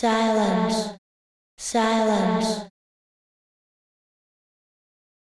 Silence. Silence.